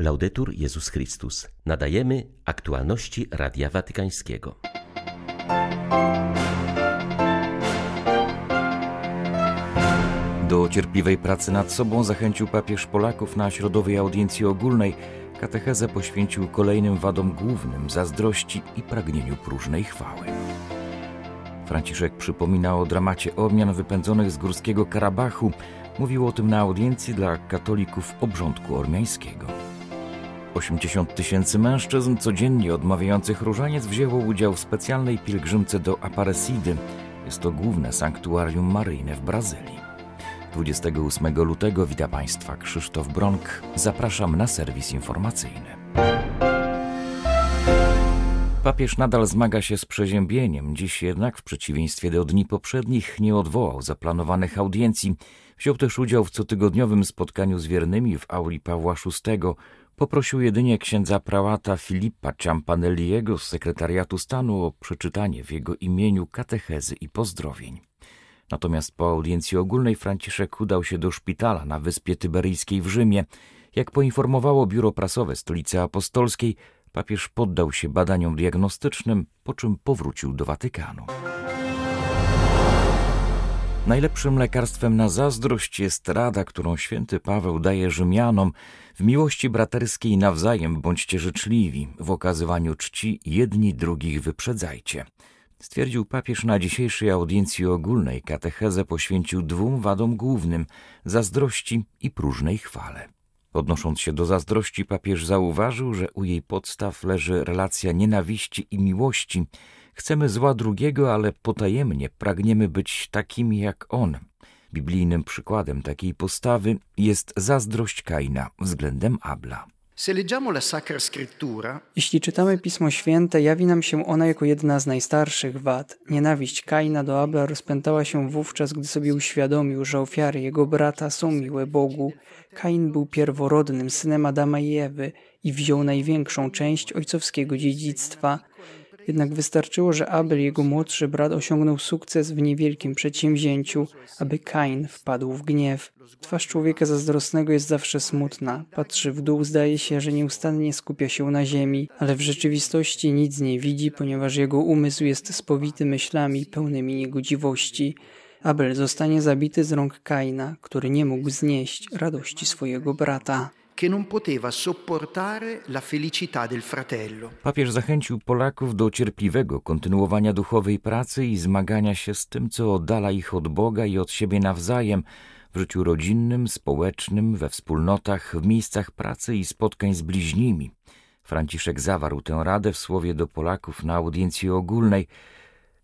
Laudetur Jezus Chrystus. Nadajemy aktualności Radia Watykańskiego. Do cierpliwej pracy nad sobą zachęcił papież Polaków na środowej audiencji ogólnej. Katechezę poświęcił kolejnym wadom głównym zazdrości i pragnieniu próżnej chwały. Franciszek przypominał o dramacie odmian wypędzonych z górskiego Karabachu. Mówił o tym na audiencji dla katolików obrządku ormiańskiego. 80 tysięcy mężczyzn codziennie odmawiających różaniec wzięło udział w specjalnej pielgrzymce do Aparecidy. Jest to główne sanktuarium maryjne w Brazylii. 28 lutego wita Państwa Krzysztof Bronk. Zapraszam na serwis informacyjny. Papież nadal zmaga się z przeziębieniem. Dziś jednak, w przeciwieństwie do dni poprzednich, nie odwołał zaplanowanych audiencji. Wziął też udział w cotygodniowym spotkaniu z wiernymi w auli Pawła VI. Poprosił jedynie księdza prałata Filipa Ciampanelliego z sekretariatu stanu o przeczytanie w jego imieniu katechezy i pozdrowień. Natomiast po audiencji ogólnej Franciszek udał się do szpitala na wyspie Tyberyjskiej w Rzymie. Jak poinformowało biuro prasowe Stolicy Apostolskiej, papież poddał się badaniom diagnostycznym, po czym powrócił do Watykanu. Najlepszym lekarstwem na zazdrość jest rada, którą święty Paweł daje Rzymianom. W miłości braterskiej nawzajem bądźcie życzliwi, w okazywaniu czci jedni drugich wyprzedzajcie. Stwierdził papież na dzisiejszej audiencji ogólnej katechezę poświęcił dwóm wadom głównym zazdrości i próżnej chwale. Odnosząc się do zazdrości, papież zauważył, że u jej podstaw leży relacja nienawiści i miłości. Chcemy zła drugiego, ale potajemnie pragniemy być takimi jak on. Biblijnym przykładem takiej postawy jest zazdrość Kaina względem Abla. Jeśli czytamy Pismo Święte, jawi nam się ona jako jedna z najstarszych wad. Nienawiść Kaina do Abla rozpętała się wówczas, gdy sobie uświadomił, że ofiary jego brata są miłe Bogu. Kain był pierworodnym synem Adama i Ewy i wziął największą część ojcowskiego dziedzictwa. Jednak wystarczyło, że Abel, jego młodszy brat, osiągnął sukces w niewielkim przedsięwzięciu, aby Kain wpadł w gniew. Twarz człowieka zazdrosnego jest zawsze smutna. Patrzy w dół, zdaje się, że nieustannie skupia się na ziemi, ale w rzeczywistości nic nie widzi, ponieważ jego umysł jest spowity myślami pełnymi niegodziwości. Abel zostanie zabity z rąk Kaina, który nie mógł znieść radości swojego brata Papież zachęcił Polaków do cierpliwego kontynuowania duchowej pracy i zmagania się z tym, co oddala ich od Boga i od siebie nawzajem w życiu rodzinnym, społecznym, we wspólnotach, w miejscach pracy i spotkań z bliźnimi. Franciszek zawarł tę radę w słowie do Polaków na audiencji ogólnej.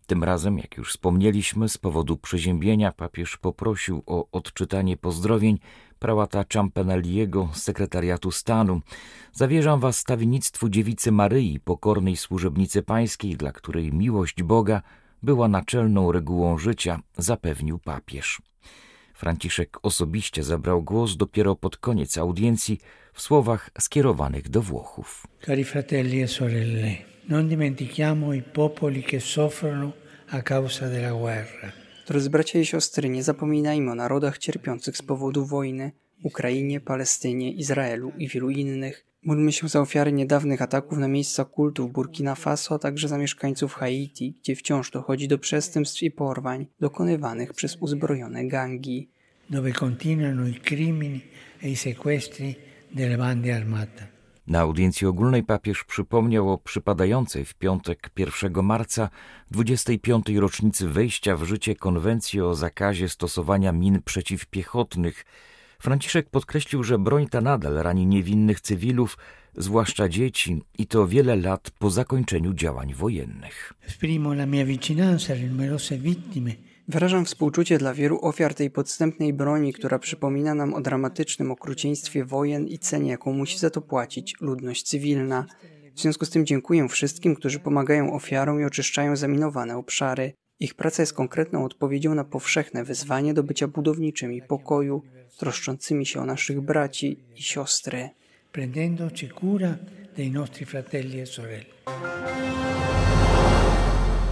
Tym razem, jak już wspomnieliśmy, z powodu przeziębienia papież poprosił o odczytanie pozdrowień prałata Ciampanelliego z sekretariatu stanu. Zawierzam was stawiennictwu dziewicy Maryi, pokornej służebnicy pańskiej, dla której miłość Boga była naczelną regułą życia, zapewnił papież. Franciszek osobiście zabrał głos dopiero pod koniec audiencji w słowach skierowanych do Włochów. Cari fratelli e sorelle, non dimentichiamo i popoli che soffrono a causa della guerra. Drodzy bracia i siostry, nie zapominajmy o narodach cierpiących z powodu wojny, Ukrainie, Palestynie, Izraelu i wielu innych. Módlmy się za ofiary niedawnych ataków na miejsca kultu w Burkina Faso, a także za mieszkańców Haiti, gdzie wciąż dochodzi do przestępstw i porwań dokonywanych przez uzbrojone gangi. Dove continuano i crimini e i sequestri delle bande armate. Na audiencji ogólnej papież przypomniał o przypadającej w piątek 1 marca 25. rocznicy wejścia w życie konwencji o zakazie stosowania min przeciwpiechotnych. Franciszek podkreślił, że broń ta nadal rani niewinnych cywilów, zwłaszcza dzieci, i to wiele lat po zakończeniu działań wojennych. Esprimo la mia vicinanza alle numerose vittime Wyrażam współczucie dla wielu ofiar tej podstępnej broni, która przypomina nam o dramatycznym okrucieństwie wojen i cenie, jaką musi za to płacić ludność cywilna. W związku z tym dziękuję wszystkim, którzy pomagają ofiarom i oczyszczają zaminowane obszary. Ich praca jest konkretną odpowiedzią na powszechne wyzwanie do bycia budowniczymi pokoju, troszczącymi się o naszych braci i siostry. prendendoci cura dei nostri fratelli e sorelle.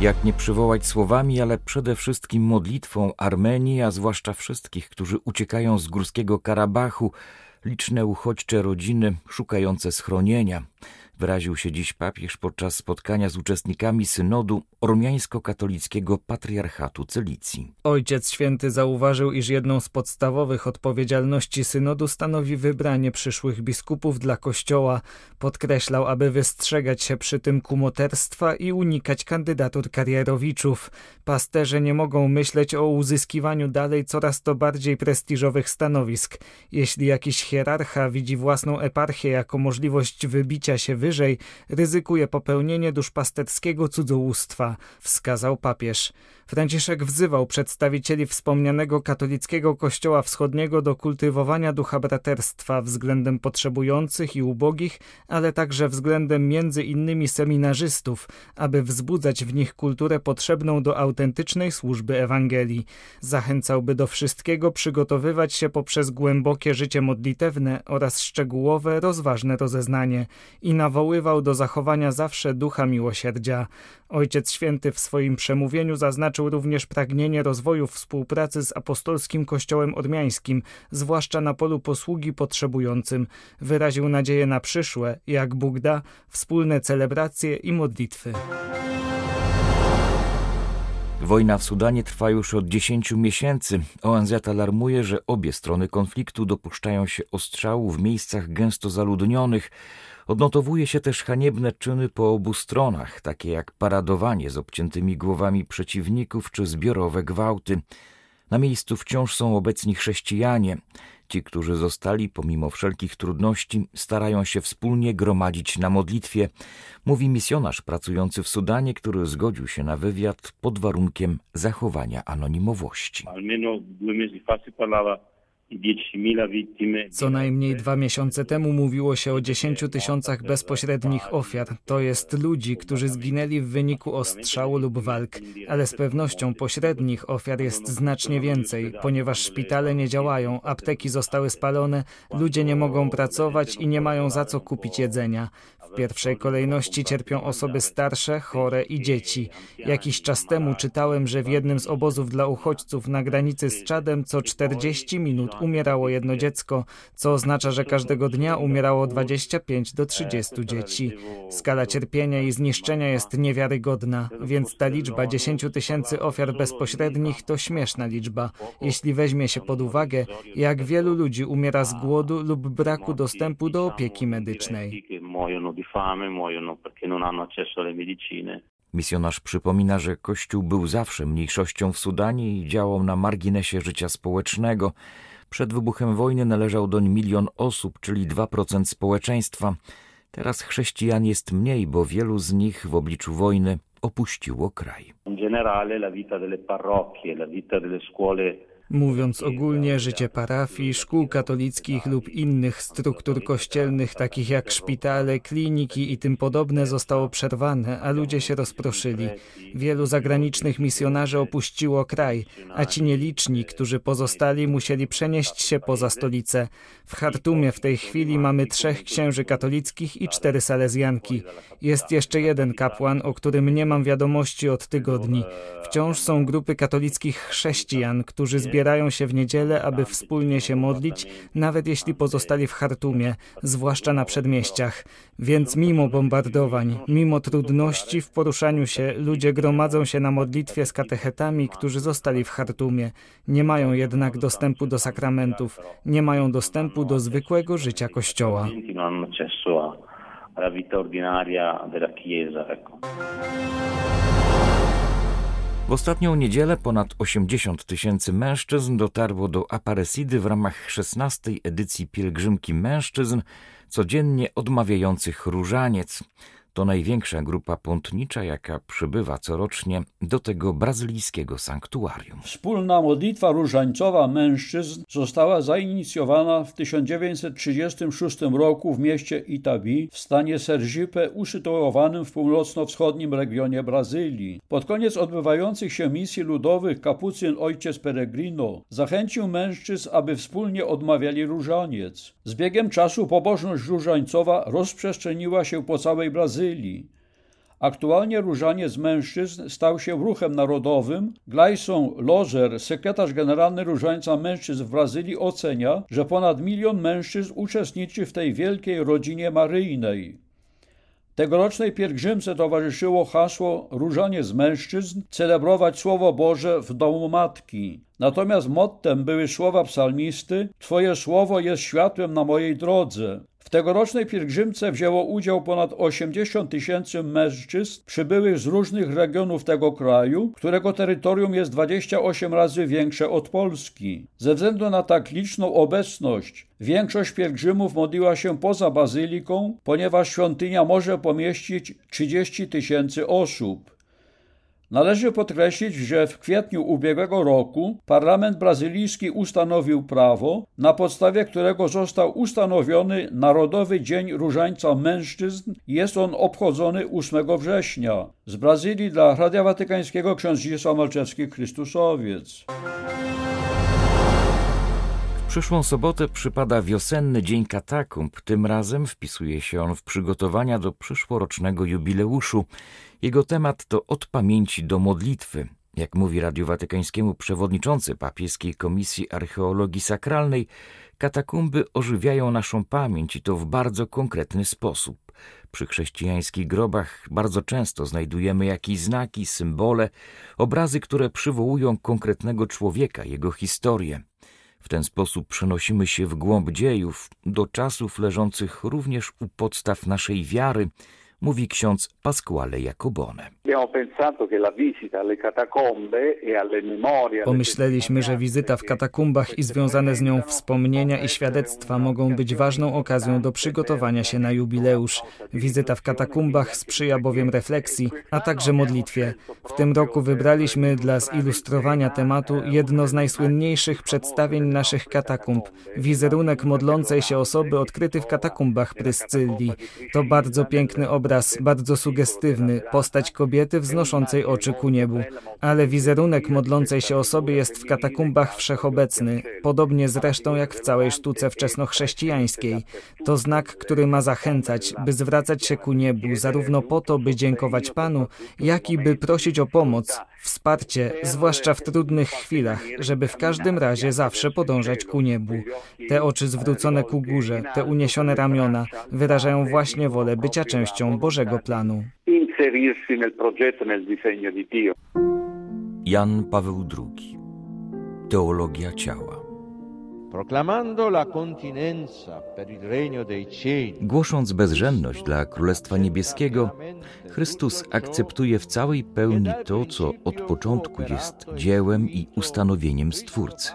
Jak nie przywołać słowami, ale przede wszystkim modlitwą Armenii, a zwłaszcza wszystkich, którzy uciekają z górskiego Karabachu, liczne uchodźcze rodziny szukające schronienia wyraził się dziś papież podczas spotkania z uczestnikami synodu ormiańsko-katolickiego patriarchatu Cylicji. Ojciec Święty zauważył, iż jedną z podstawowych odpowiedzialności synodu stanowi wybranie przyszłych biskupów dla Kościoła. Podkreślał, aby wystrzegać się przy tym kumoterstwa i unikać kandydatur karierowiczów. Pasterze nie mogą myśleć o uzyskiwaniu dalej coraz to bardziej prestiżowych stanowisk. Jeśli jakiś hierarcha widzi własną eparchię jako możliwość wybicia się wyżej, ryzykuje popełnienie duszpasterskiego cudzołóstwa, wskazał papież. Franciszek wzywał przedstawicieli wspomnianego katolickiego Kościoła Wschodniego do kultywowania ducha braterstwa względem potrzebujących i ubogich, ale także względem między innymi seminarzystów, aby wzbudzać w nich kulturę potrzebną do autentycznej służby Ewangelii. Zachęcałby do wszystkiego przygotowywać się poprzez głębokie życie modlitewne oraz szczegółowe, rozważne rozeznanie i nawoływał do zachowania zawsze ducha miłosierdzia. Ojciec Święty w swoim przemówieniu zaznaczył również pragnienie rozwoju współpracy z apostolskim Kościołem Ormiańskim, zwłaszcza na polu posługi potrzebującym. Wyraził nadzieję na przyszłe, jak Bóg da, wspólne celebracje i modlitwy. Wojna w Sudanie trwa już od 10 miesięcy. ONZ alarmuje, że obie strony konfliktu dopuszczają się ostrzału w miejscach gęsto zaludnionych. Odnotowuje się też haniebne czyny po obu stronach, takie jak paradowanie z obciętymi głowami przeciwników czy zbiorowe gwałty. Na miejscu wciąż są obecni chrześcijanie. Ci, którzy zostali pomimo wszelkich trudności, starają się wspólnie gromadzić na modlitwie, mówi misjonarz pracujący w Sudanie, który zgodził się na wywiad pod warunkiem zachowania anonimowości. Almeno due mesi fa si parlava co najmniej dwa miesiące temu mówiło się o 10 tysiącach bezpośrednich ofiar. To jest ludzi, którzy zginęli w wyniku ostrzału lub walk, ale z pewnością pośrednich ofiar jest znacznie więcej, ponieważ szpitale nie działają, apteki zostały spalone, ludzie nie mogą pracować i nie mają za co kupić jedzenia. W pierwszej kolejności cierpią osoby starsze, chore i dzieci. Jakiś czas temu czytałem, że w jednym z obozów dla uchodźców na granicy z Czadem co 40 minut umierało jedno dziecko, co oznacza, że każdego dnia umierało 25 do 30 dzieci. Skala cierpienia i zniszczenia jest niewiarygodna, więc ta liczba 10 tysięcy ofiar bezpośrednich to śmieszna liczba, jeśli weźmie się pod uwagę, jak wielu ludzi umiera z głodu lub braku dostępu do opieki medycznej di fame, muoiono perché non hanno accesso alle medicine. Misjonarz przypomina, że Kościół był zawsze mniejszością w Sudanie i działał na marginesie życia społecznego. Przed wybuchem wojny należał doń milion osób, czyli 2% społeczeństwa. Teraz chrześcijan jest mniej, bo wielu z nich w obliczu wojny opuściło kraj. In generale la vita delle parrocchie, la vita delle scuole Mówiąc ogólnie, życie parafii, szkół katolickich lub innych struktur kościelnych, takich jak szpitale, kliniki i tym podobne, zostało przerwane, a ludzie się rozproszyli. Wielu zagranicznych misjonarzy opuściło kraj, a ci nieliczni, którzy pozostali, musieli przenieść się poza stolicę. W Chartumie w tej chwili mamy trzech księży katolickich i cztery salezjanki. Jest jeszcze jeden kapłan, o którym nie mam wiadomości od tygodni. Wciąż są grupy katolickich chrześcijan, którzy zbierają się w niedzielę, aby wspólnie się modlić, nawet jeśli pozostali w Chartumie, zwłaszcza na przedmieściach. Więc mimo bombardowań, mimo trudności w poruszaniu się, ludzie gromadzą się na modlitwie z katechetami, którzy zostali w Chartumie. Nie mają jednak dostępu do sakramentów, nie mają dostępu do zwykłego życia Kościoła. vita ordinaria della Chiesa. Ecco. W ostatnią niedzielę ponad 80 tysięcy mężczyzn dotarło do Aparecidy w ramach 16. edycji pielgrzymki mężczyzn, codziennie odmawiających różaniec. To największa grupa pątnicza, jaka przybywa corocznie do tego brazylijskiego sanktuarium. Wspólna modlitwa różańcowa mężczyzn została zainicjowana w 1936 roku w mieście Itabi w stanie Sergipe usytuowanym w północno-wschodnim regionie Brazylii. Pod koniec odbywających się misji ludowych kapucyn ojciec Peregrino zachęcił mężczyzn, aby wspólnie odmawiali różaniec. Z biegiem czasu pobożność różańcowa rozprzestrzeniła się po całej Brazylii Brazylii, Aktualnie różaniec mężczyzn stał się ruchem narodowym. Gleison Lozer, sekretarz generalny Różańca Mężczyzn w Brazylii, ocenia, że ponad milion mężczyzn uczestniczy w tej wielkiej rodzinie maryjnej. Tegorocznej pielgrzymce towarzyszyło hasło Różanie z mężczyzn, celebrować Słowo Boże w domu Matki. Natomiast mottem były słowa psalmisty Twoje słowo jest światłem na mojej drodze. W tegorocznej pielgrzymce wzięło udział ponad 80 tysięcy mężczyzn przybyłych z różnych regionów tego kraju, którego terytorium jest 28 razy większe od Polski. Ze względu na tak liczną obecność, większość pielgrzymów modliła się poza bazyliką, ponieważ świątynia może pomieścić 30 tysięcy osób. Należy podkreślić, że w kwietniu ubiegłego roku parlament brazylijski ustanowił prawo, na podstawie którego został ustanowiony Narodowy Dzień Różańca Mężczyzn. Jest on obchodzony 8 września. Z Brazylii dla Radia Watykańskiego ksiądz Zdzisław Malczewski, Chrystusowiec. W przyszłą sobotę przypada wiosenny Dzień Katakumb. Tym razem wpisuje się on w przygotowania do przyszłorocznego jubileuszu. Jego temat to od pamięci do modlitwy. Jak mówi Radiu Watykańskiemu przewodniczący papieskiej Komisji Archeologii Sakralnej, katakumby ożywiają naszą pamięć i to w bardzo konkretny sposób. Przy chrześcijańskich grobach bardzo często znajdujemy jakieś znaki, symbole, obrazy, które przywołują konkretnego człowieka, jego historię. W ten sposób przenosimy się w głąb dziejów, do czasów leżących również u podstaw naszej wiary, mówi ksiądz Pasquale Jacobone. Pomyśleliśmy, że wizyta w katakumbach i związane z nią wspomnienia i świadectwa mogą być ważną okazją do przygotowania się na jubileusz. Wizyta w katakumbach sprzyja bowiem refleksji, a także modlitwie. W tym roku wybraliśmy dla zilustrowania tematu jedno z najsłynniejszych przedstawień naszych katakumb. Wizerunek modlącej się osoby odkryty w katakumbach Pryscylii. To bardzo piękny obraz, bardzo sugestywny, postać kobiety wznoszącej oczy ku niebu. Ale wizerunek modlącej się osoby jest w katakumbach wszechobecny, podobnie zresztą jak w całej sztuce wczesnochrześcijańskiej. To znak, który ma zachęcać, by zwracać się ku niebu, zarówno po to, by dziękować Panu, jak i by prosić o pomoc, wsparcie, zwłaszcza w trudnych chwilach, żeby w każdym razie zawsze podążać ku niebu. Te oczy zwrócone ku górze, te uniesione ramiona wyrażają właśnie wolę bycia częścią Bożego planu. Jan Paweł II Teologia ciała. Głosząc bezrzędność dla Królestwa Niebieskiego, Chrystus akceptuje w całej pełni to, co od początku jest dziełem i ustanowieniem Stwórcy.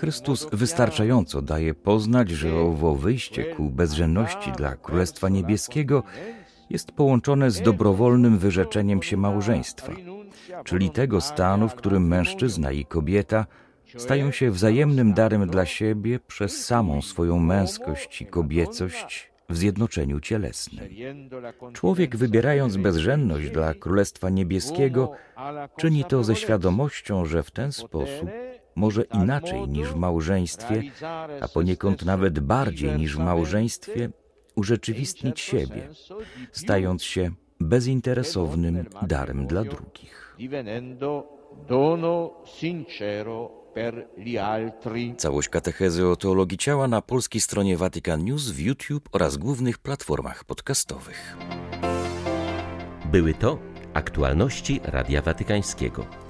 Chrystus wystarczająco daje poznać, że owo wyjście ku bezrzędności dla Królestwa Niebieskiego jest połączone z dobrowolnym wyrzeczeniem się małżeństwa, czyli tego stanu, w którym mężczyzna i kobieta stają się wzajemnym darem dla siebie przez samą swoją męskość i kobiecość w zjednoczeniu cielesnym. Człowiek, wybierając bezrzędność dla Królestwa Niebieskiego, czyni to ze świadomością, że w ten sposób może inaczej niż w małżeństwie, a poniekąd nawet bardziej niż w małżeństwie, urzeczywistnić siebie, stając się bezinteresownym darem dla drugich. Całość katechezy o teologii ciała na polskiej stronie Vatican News, w YouTube oraz głównych platformach podcastowych. Były to aktualności Radia Watykańskiego.